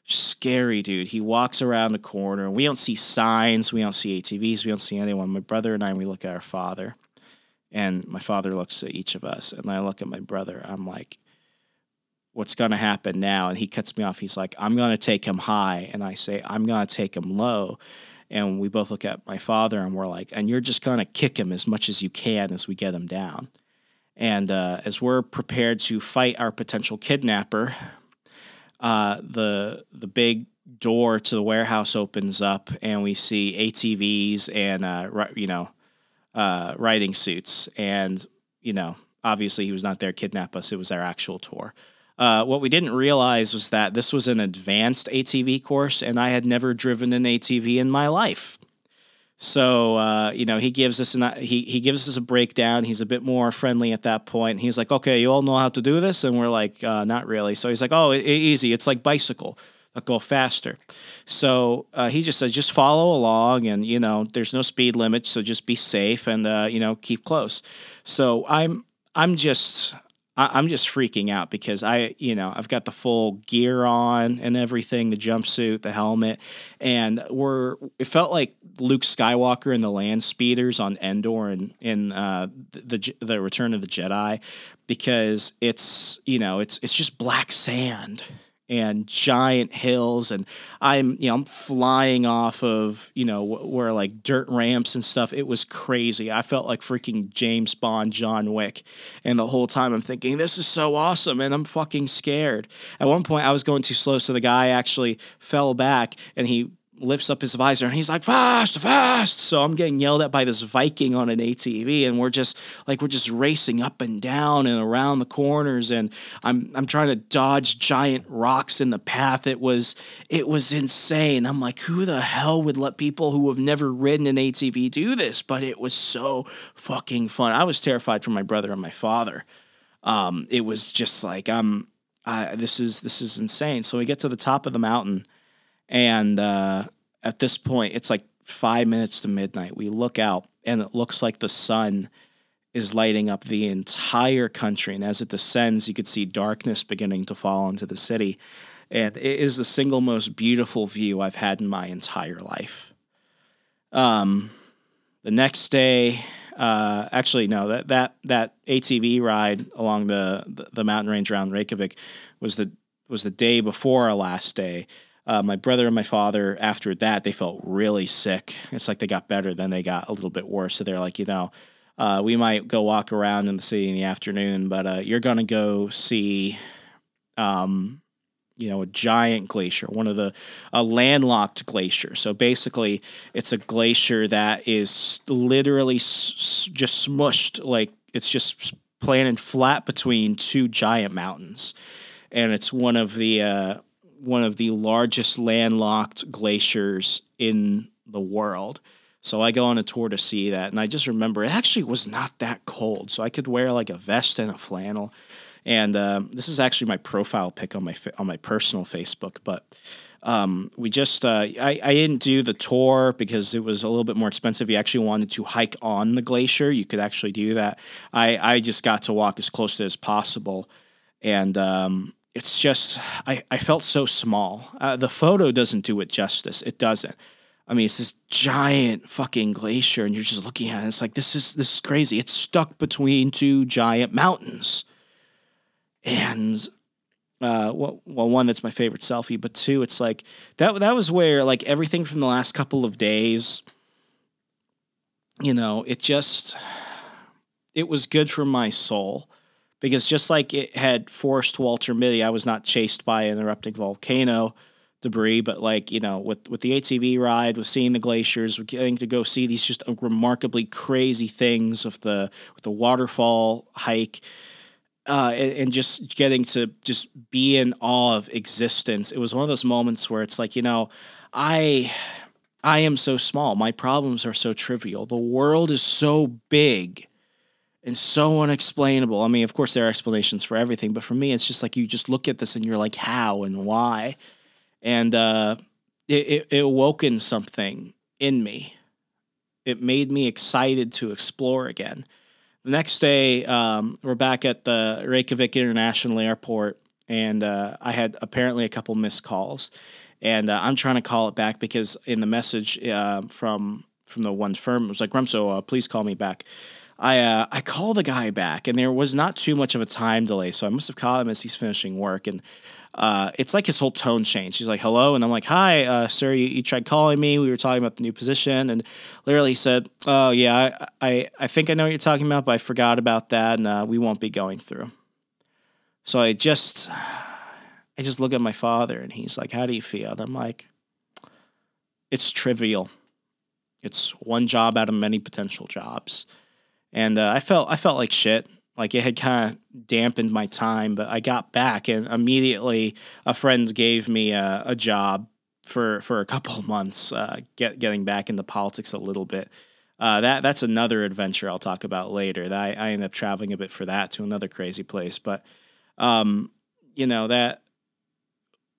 Scary dude. He walks around the corner. We don't see signs. We don't see ATVs. We don't see anyone. My brother and I, we look at our father. And my father looks at each of us, and I look at my brother. I'm like, what's going to happen now? And he cuts me off. He's like, I'm going to take him high. And I say, I'm going to take him low. And we both look at my father and we're like, and you're just going to kick him as much as you can as we get him down. And uh, as we're prepared to fight our potential kidnapper, uh, the the big door to the warehouse opens up, and we see ATVs and uh, you know uh, riding suits, and you know, obviously he was not there to kidnap us. It was our actual tour. Uh, what we didn't realize was that this was an advanced ATV course, and I had never driven an ATV in my life. So uh, you know, he gives us an he he gives us a breakdown. He's a bit more friendly at that point. He's like, "Okay, you all know how to do this," and we're like, uh, "Not really." So he's like, "Oh, it, it, easy. It's like bicycle." Go faster. So uh, he just says, just follow along, and you know, there's no speed limit, so just be safe and uh, you know, keep close. So I'm I'm just I'm just freaking out because I, you know, I've got the full gear on and everything, the jumpsuit, the helmet, and we're. It felt like Luke Skywalker and the Land Speeders on Endor and in uh, the the Return of the Jedi, because it's you know it's it's just black sand and giant hills and i'm you know i'm flying off of you know where like dirt ramps and stuff. It was crazy. I felt like freaking james bond john wick. And the whole time i'm thinking this is so awesome and i'm fucking scared. At one point i was going too slow so the guy actually fell back and he lifts up his visor and he's like fast fast. So i'm getting yelled at by this viking on an atv and we're just like we're just racing up and down and around the corners and i'm i'm trying to dodge giant rocks in the path. It was it was insane. I'm like who the hell would let people who have never ridden an atv do this? But it was so fucking fun. I was terrified for my brother and my father. Um, it was just like i'm I, this is this is insane. So we get to the top of the mountain and uh, at this point, it's like five minutes to midnight. We look out, and it looks like the sun is lighting up the entire country. And as it descends, you could see darkness beginning to fall into the city. And it is the single most beautiful view I've had in my entire life. Um, the next day, uh, actually, no, that, that, that ATV ride along the, the, the mountain range around Reykjavik was the, was the day before our last day. Uh, my brother and my father, after that, they felt really sick. It's like they got better, then they got a little bit worse. So they're like, you know, uh, we might go walk around in the city in the afternoon, but uh, you're going to go see, um, you know, a giant glacier, one of the a landlocked glacier. So basically, it's a glacier that is literally s- just smushed, like it's just planted flat between two giant mountains, and it's one of the uh, one of the largest landlocked glaciers in the world. So I go on a tour to see that, and I just remember it actually was not that cold, so I could wear like a vest and a flannel. And um, this is actually my profile pic on my on my personal Facebook, but um, we just uh, I, I didn't do the tour because it was a little bit more expensive. You actually wanted to hike on the glacier, you could actually do that. I I just got to walk as close to as possible, and um, it's just I I felt so small. Uh, the photo doesn't do it justice. It doesn't. I mean, it's this giant fucking glacier, and you're just looking at it. It's like this is this is crazy. It's stuck between two giant mountains, and uh, well, well, one that's my favorite selfie, but two, it's like that. That was where like everything from the last couple of days, you know, it just it was good for my soul because just like it had forced Walter Mitty, I was not chased by an erupting volcano debris, but like you know, with with the ATV ride, with seeing the glaciers, with getting to go see these just remarkably crazy things of the with the waterfall hike, uh, and, and, just getting to just be in awe of existence. It was one of those moments where it's like you know, I. I am so small. My problems are so trivial. The world is so big and so unexplainable. I mean, of course, there are explanations for everything, but for me, it's just like you just look at this and you're like, how and why? and uh, it, it, it awoken something in me. It made me excited to explore again. The next day, um, we're back at the Reykjavik International Airport, and uh, I had apparently a couple missed calls, and uh, I'm trying to call it back because in the message uh, from from the one firm it was like Remso, uh, please call me back. I uh, I call the guy back, and there was not too much of a time delay, so I must have called him as he's finishing work, and uh, it's like his whole tone changed. He's like, "Hello," and I'm like, "Hi, uh, sir. You, you, tried calling me. We were talking about the new position." And literally he said, "Oh yeah, I, I, I think I know what you're talking about, but I forgot about that, and uh, we won't be going through." So I just, I just look at my father, and he's like, "How do you feel?" And I'm like, "It's trivial. It's one job out of many potential jobs." And uh, I felt, I felt like shit. Like it had kind of dampened my time, but I got back and immediately a friend gave me a, a job for for a couple of months, uh, get, getting back into politics a little bit. Uh, that that's another adventure I'll talk about later. That I, I ended up traveling a bit for that to another crazy place, but um, you know that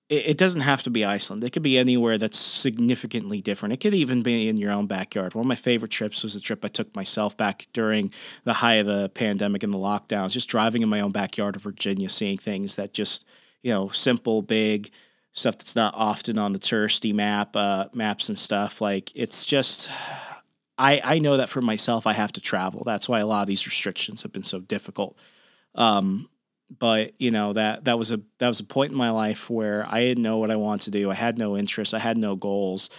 it, it, doesn't have to be Iceland. It could be anywhere that's significantly different. It could even be in your own backyard. One of my favorite trips was a trip I took myself back during the height of the pandemic and the lockdowns, just driving in my own backyard of Virginia, seeing things that just, you know, simple, big stuff that's not often on the touristy map, uh, maps and stuff. Like it's just, I, I know that for myself, I have to travel. That's why a lot of these restrictions have been so difficult. Um, but you know that that was a that was a point in my life where I didn't know what I wanted to do. I had no interest. I had no goals,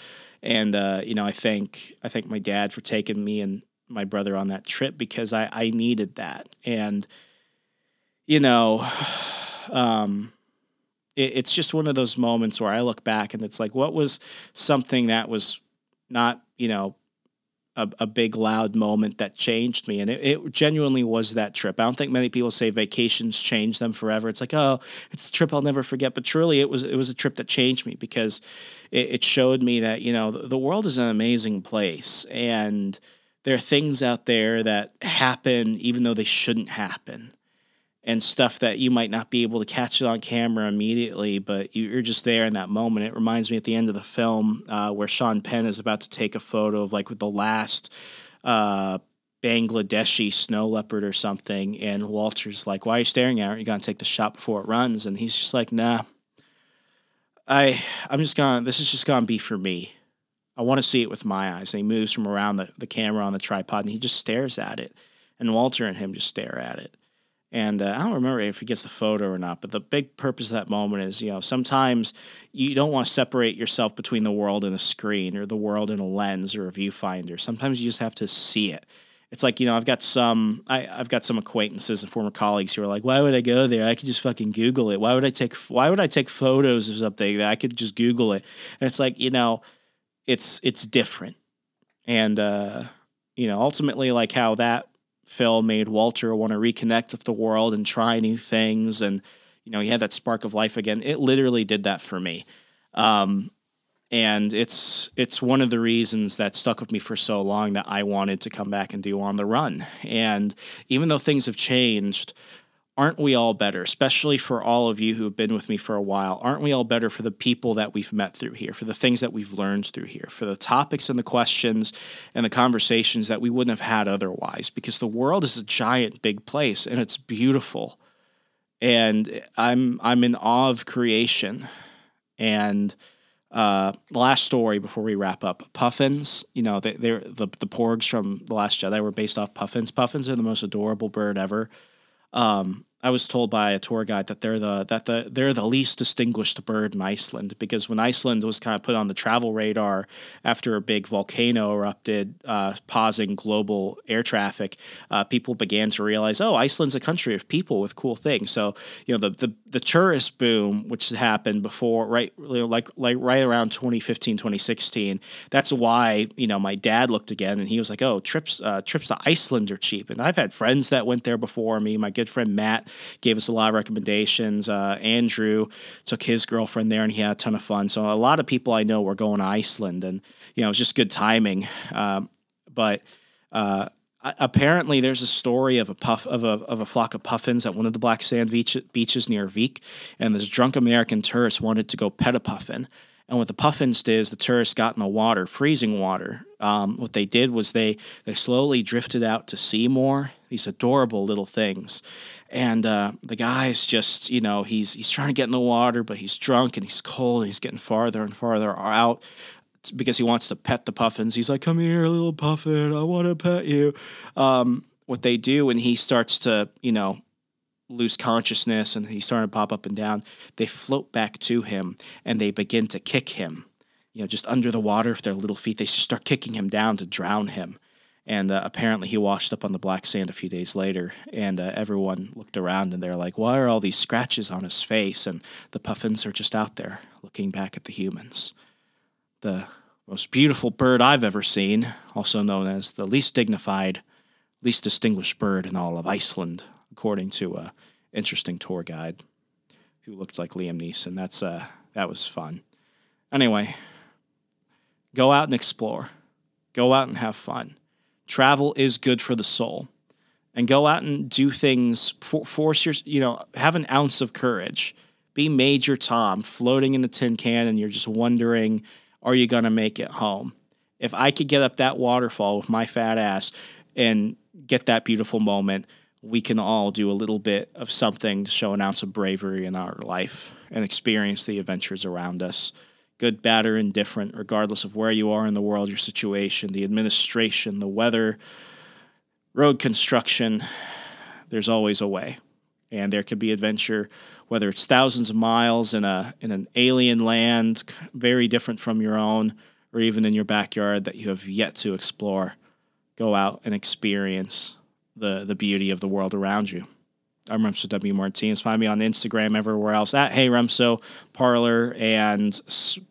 and uh, you know I thank I thank my dad for taking me and my brother on that trip because I I needed that. And you know, <sighs> um, it, it's just one of those moments where I look back and it's like, what was something that was not you know a, a big loud moment that changed me and it, it, genuinely was that trip. I don't think many people say vacations change them forever. It's like oh it's a trip i'll never forget but truly it was it was a trip that changed me because it, it showed me that you know the, the world is an amazing place and there are things out there that happen even though they shouldn't happen and stuff that you might not be able to catch it on camera immediately, but you're just there in that moment. It reminds me at the end of the film uh, where Sean Penn is about to take a photo of like with the last uh, Bangladeshi snow leopard or something, and Walter's like, "Why are you staring at it? Are you gonna take the shot before it runs?" And he's just like, "Nah, I I'm just gonna. This is just gonna be for me. I want to see it with my eyes." And he moves from around the the camera on the tripod, and he just stares at it, and Walter and him just stare at it. And uh, I don't remember if he gets the photo or not, but the big purpose of that moment is, you know, sometimes you don't want to separate yourself between the world and a screen or the world in a lens or a viewfinder. Sometimes you just have to see it it's like you know I've got some I, I've got some acquaintances and former colleagues who are like, why would I go there? I could just fucking Google it. Why would I take Why would I take photos of something that I could just Google it? And it's like you know, it's it's different, and uh, you know ultimately like how that film made Walter want to reconnect with the world and try new things, and you know he had that spark of life again. It literally did that for me. Um, and it's it's one of the reasons that stuck with me for so long that I wanted to come back and do on the run. And even though things have changed, aren't we all better? Especially for all of you who have been with me for a while, aren't we all better for the people that we've met through here, for the things that we've learned through here, for the topics and the questions and the conversations that we wouldn't have had otherwise? Because the world is a giant, big place and it's beautiful. And I'm I'm in awe of creation. And uh, last story before we wrap up. Puffins, you know, they, they're the the porgs from the Last Jedi were based off puffins. Puffins are the most adorable bird ever. Um, I was told by a tour guide that they're the that the they're the least distinguished bird in Iceland because when Iceland was kind of put on the travel radar after a big volcano erupted, uh, pausing global air traffic, uh, people began to realize, oh, Iceland's a country of people with cool things. So you know the the, the tourist boom, which happened before right like like right around 2015 2016. That's why you know my dad looked again and he was like, oh, trips uh, trips to Iceland are cheap, and I've had friends that went there before me. My good friend Matt gave us a lot of recommendations. Uh, Andrew took his girlfriend there and he had a ton of fun. So a lot of people I know were going to Iceland and, you know, it was just good timing. Um, but, uh, apparently there's a story of a puff of a, of a flock of puffins at one of the black sand beach, beaches near Vik, and this drunk American tourist wanted to go pet a puffin. And what the puffins did is the tourists got in the water, freezing water. Um, what they did was they they slowly drifted out to see more. These adorable little things, and uh, the guy's just you know he's he's trying to get in the water, but he's drunk and he's cold and he's getting farther and farther out because he wants to pet the puffins. He's like, "Come here, little puffin, I want to pet you." Um, what they do when he starts to you know lose consciousness and he's starting to pop up and down, they float back to him and they begin to kick him. You know, just under the water with their little feet, they start kicking him down to drown him. And uh, apparently, he washed up on the black sand a few days later. And uh, everyone looked around and they're like, Why are all these scratches on his face? And the puffins are just out there looking back at the humans. The most beautiful bird I've ever seen, also known as the least dignified, least distinguished bird in all of Iceland, according to a interesting tour guide who looked like Liam Neeson. That's uh, that was fun. Anyway, go out and explore. Go out and have fun. Travel is good for the soul. And go out and do things. For, force your, you know, have an ounce of courage. Be Major Tom, floating in the tin can, and you're just wondering, are you gonna make it home? If I could get up that waterfall with my fat ass and get that beautiful moment, we can all do a little bit of something to show an ounce of bravery in our life and experience the adventures around us. Good, bad, or indifferent, regardless of where you are in the world, your situation, the administration, the weather, road construction, there's always a way. And there could be adventure, whether it's thousands of miles in a in an alien land, very different from your own, or even in your backyard that you have yet to explore. Go out and experience the the beauty of the world around you. I'm Remso W. Martinez. Find me on Instagram, everywhere else at Hey Remso, Parler, and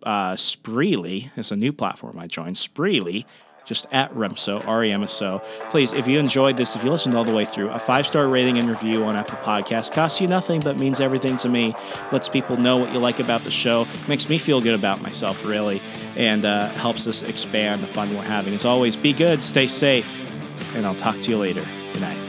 uh, Spreely. It's a new platform I joined. Spreely, just at Remso, R E M S O. Please, if you enjoyed this, if you listened all the way through, a five star rating and review on Apple Podcasts costs you nothing, but means everything to me. Lets people know what you like about the show. Makes me feel good about myself, really, and uh, helps us expand the fun we're having. As always, be good, stay safe, and I'll talk to you later. Good night.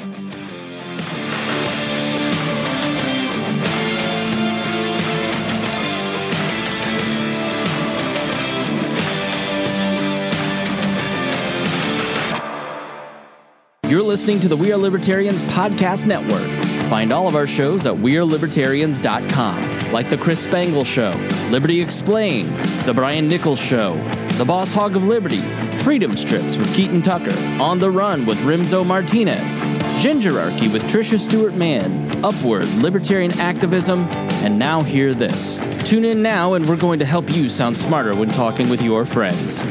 You're listening to the We Are Libertarians Podcast Network. Find all of our shows at WeareLibertarians.com, like The Chris Spangle Show, Liberty Explained, The Brian Nichols Show, The Boss Hog of Liberty, Freedom Strips with Keaton Tucker, On the Run with Remso Martinez, Gingerarchy with Tricia Stewart Mann, Upward, Libertarian Activism, and now hear this. Tune in now and we're going to help you sound smarter when talking with your friends.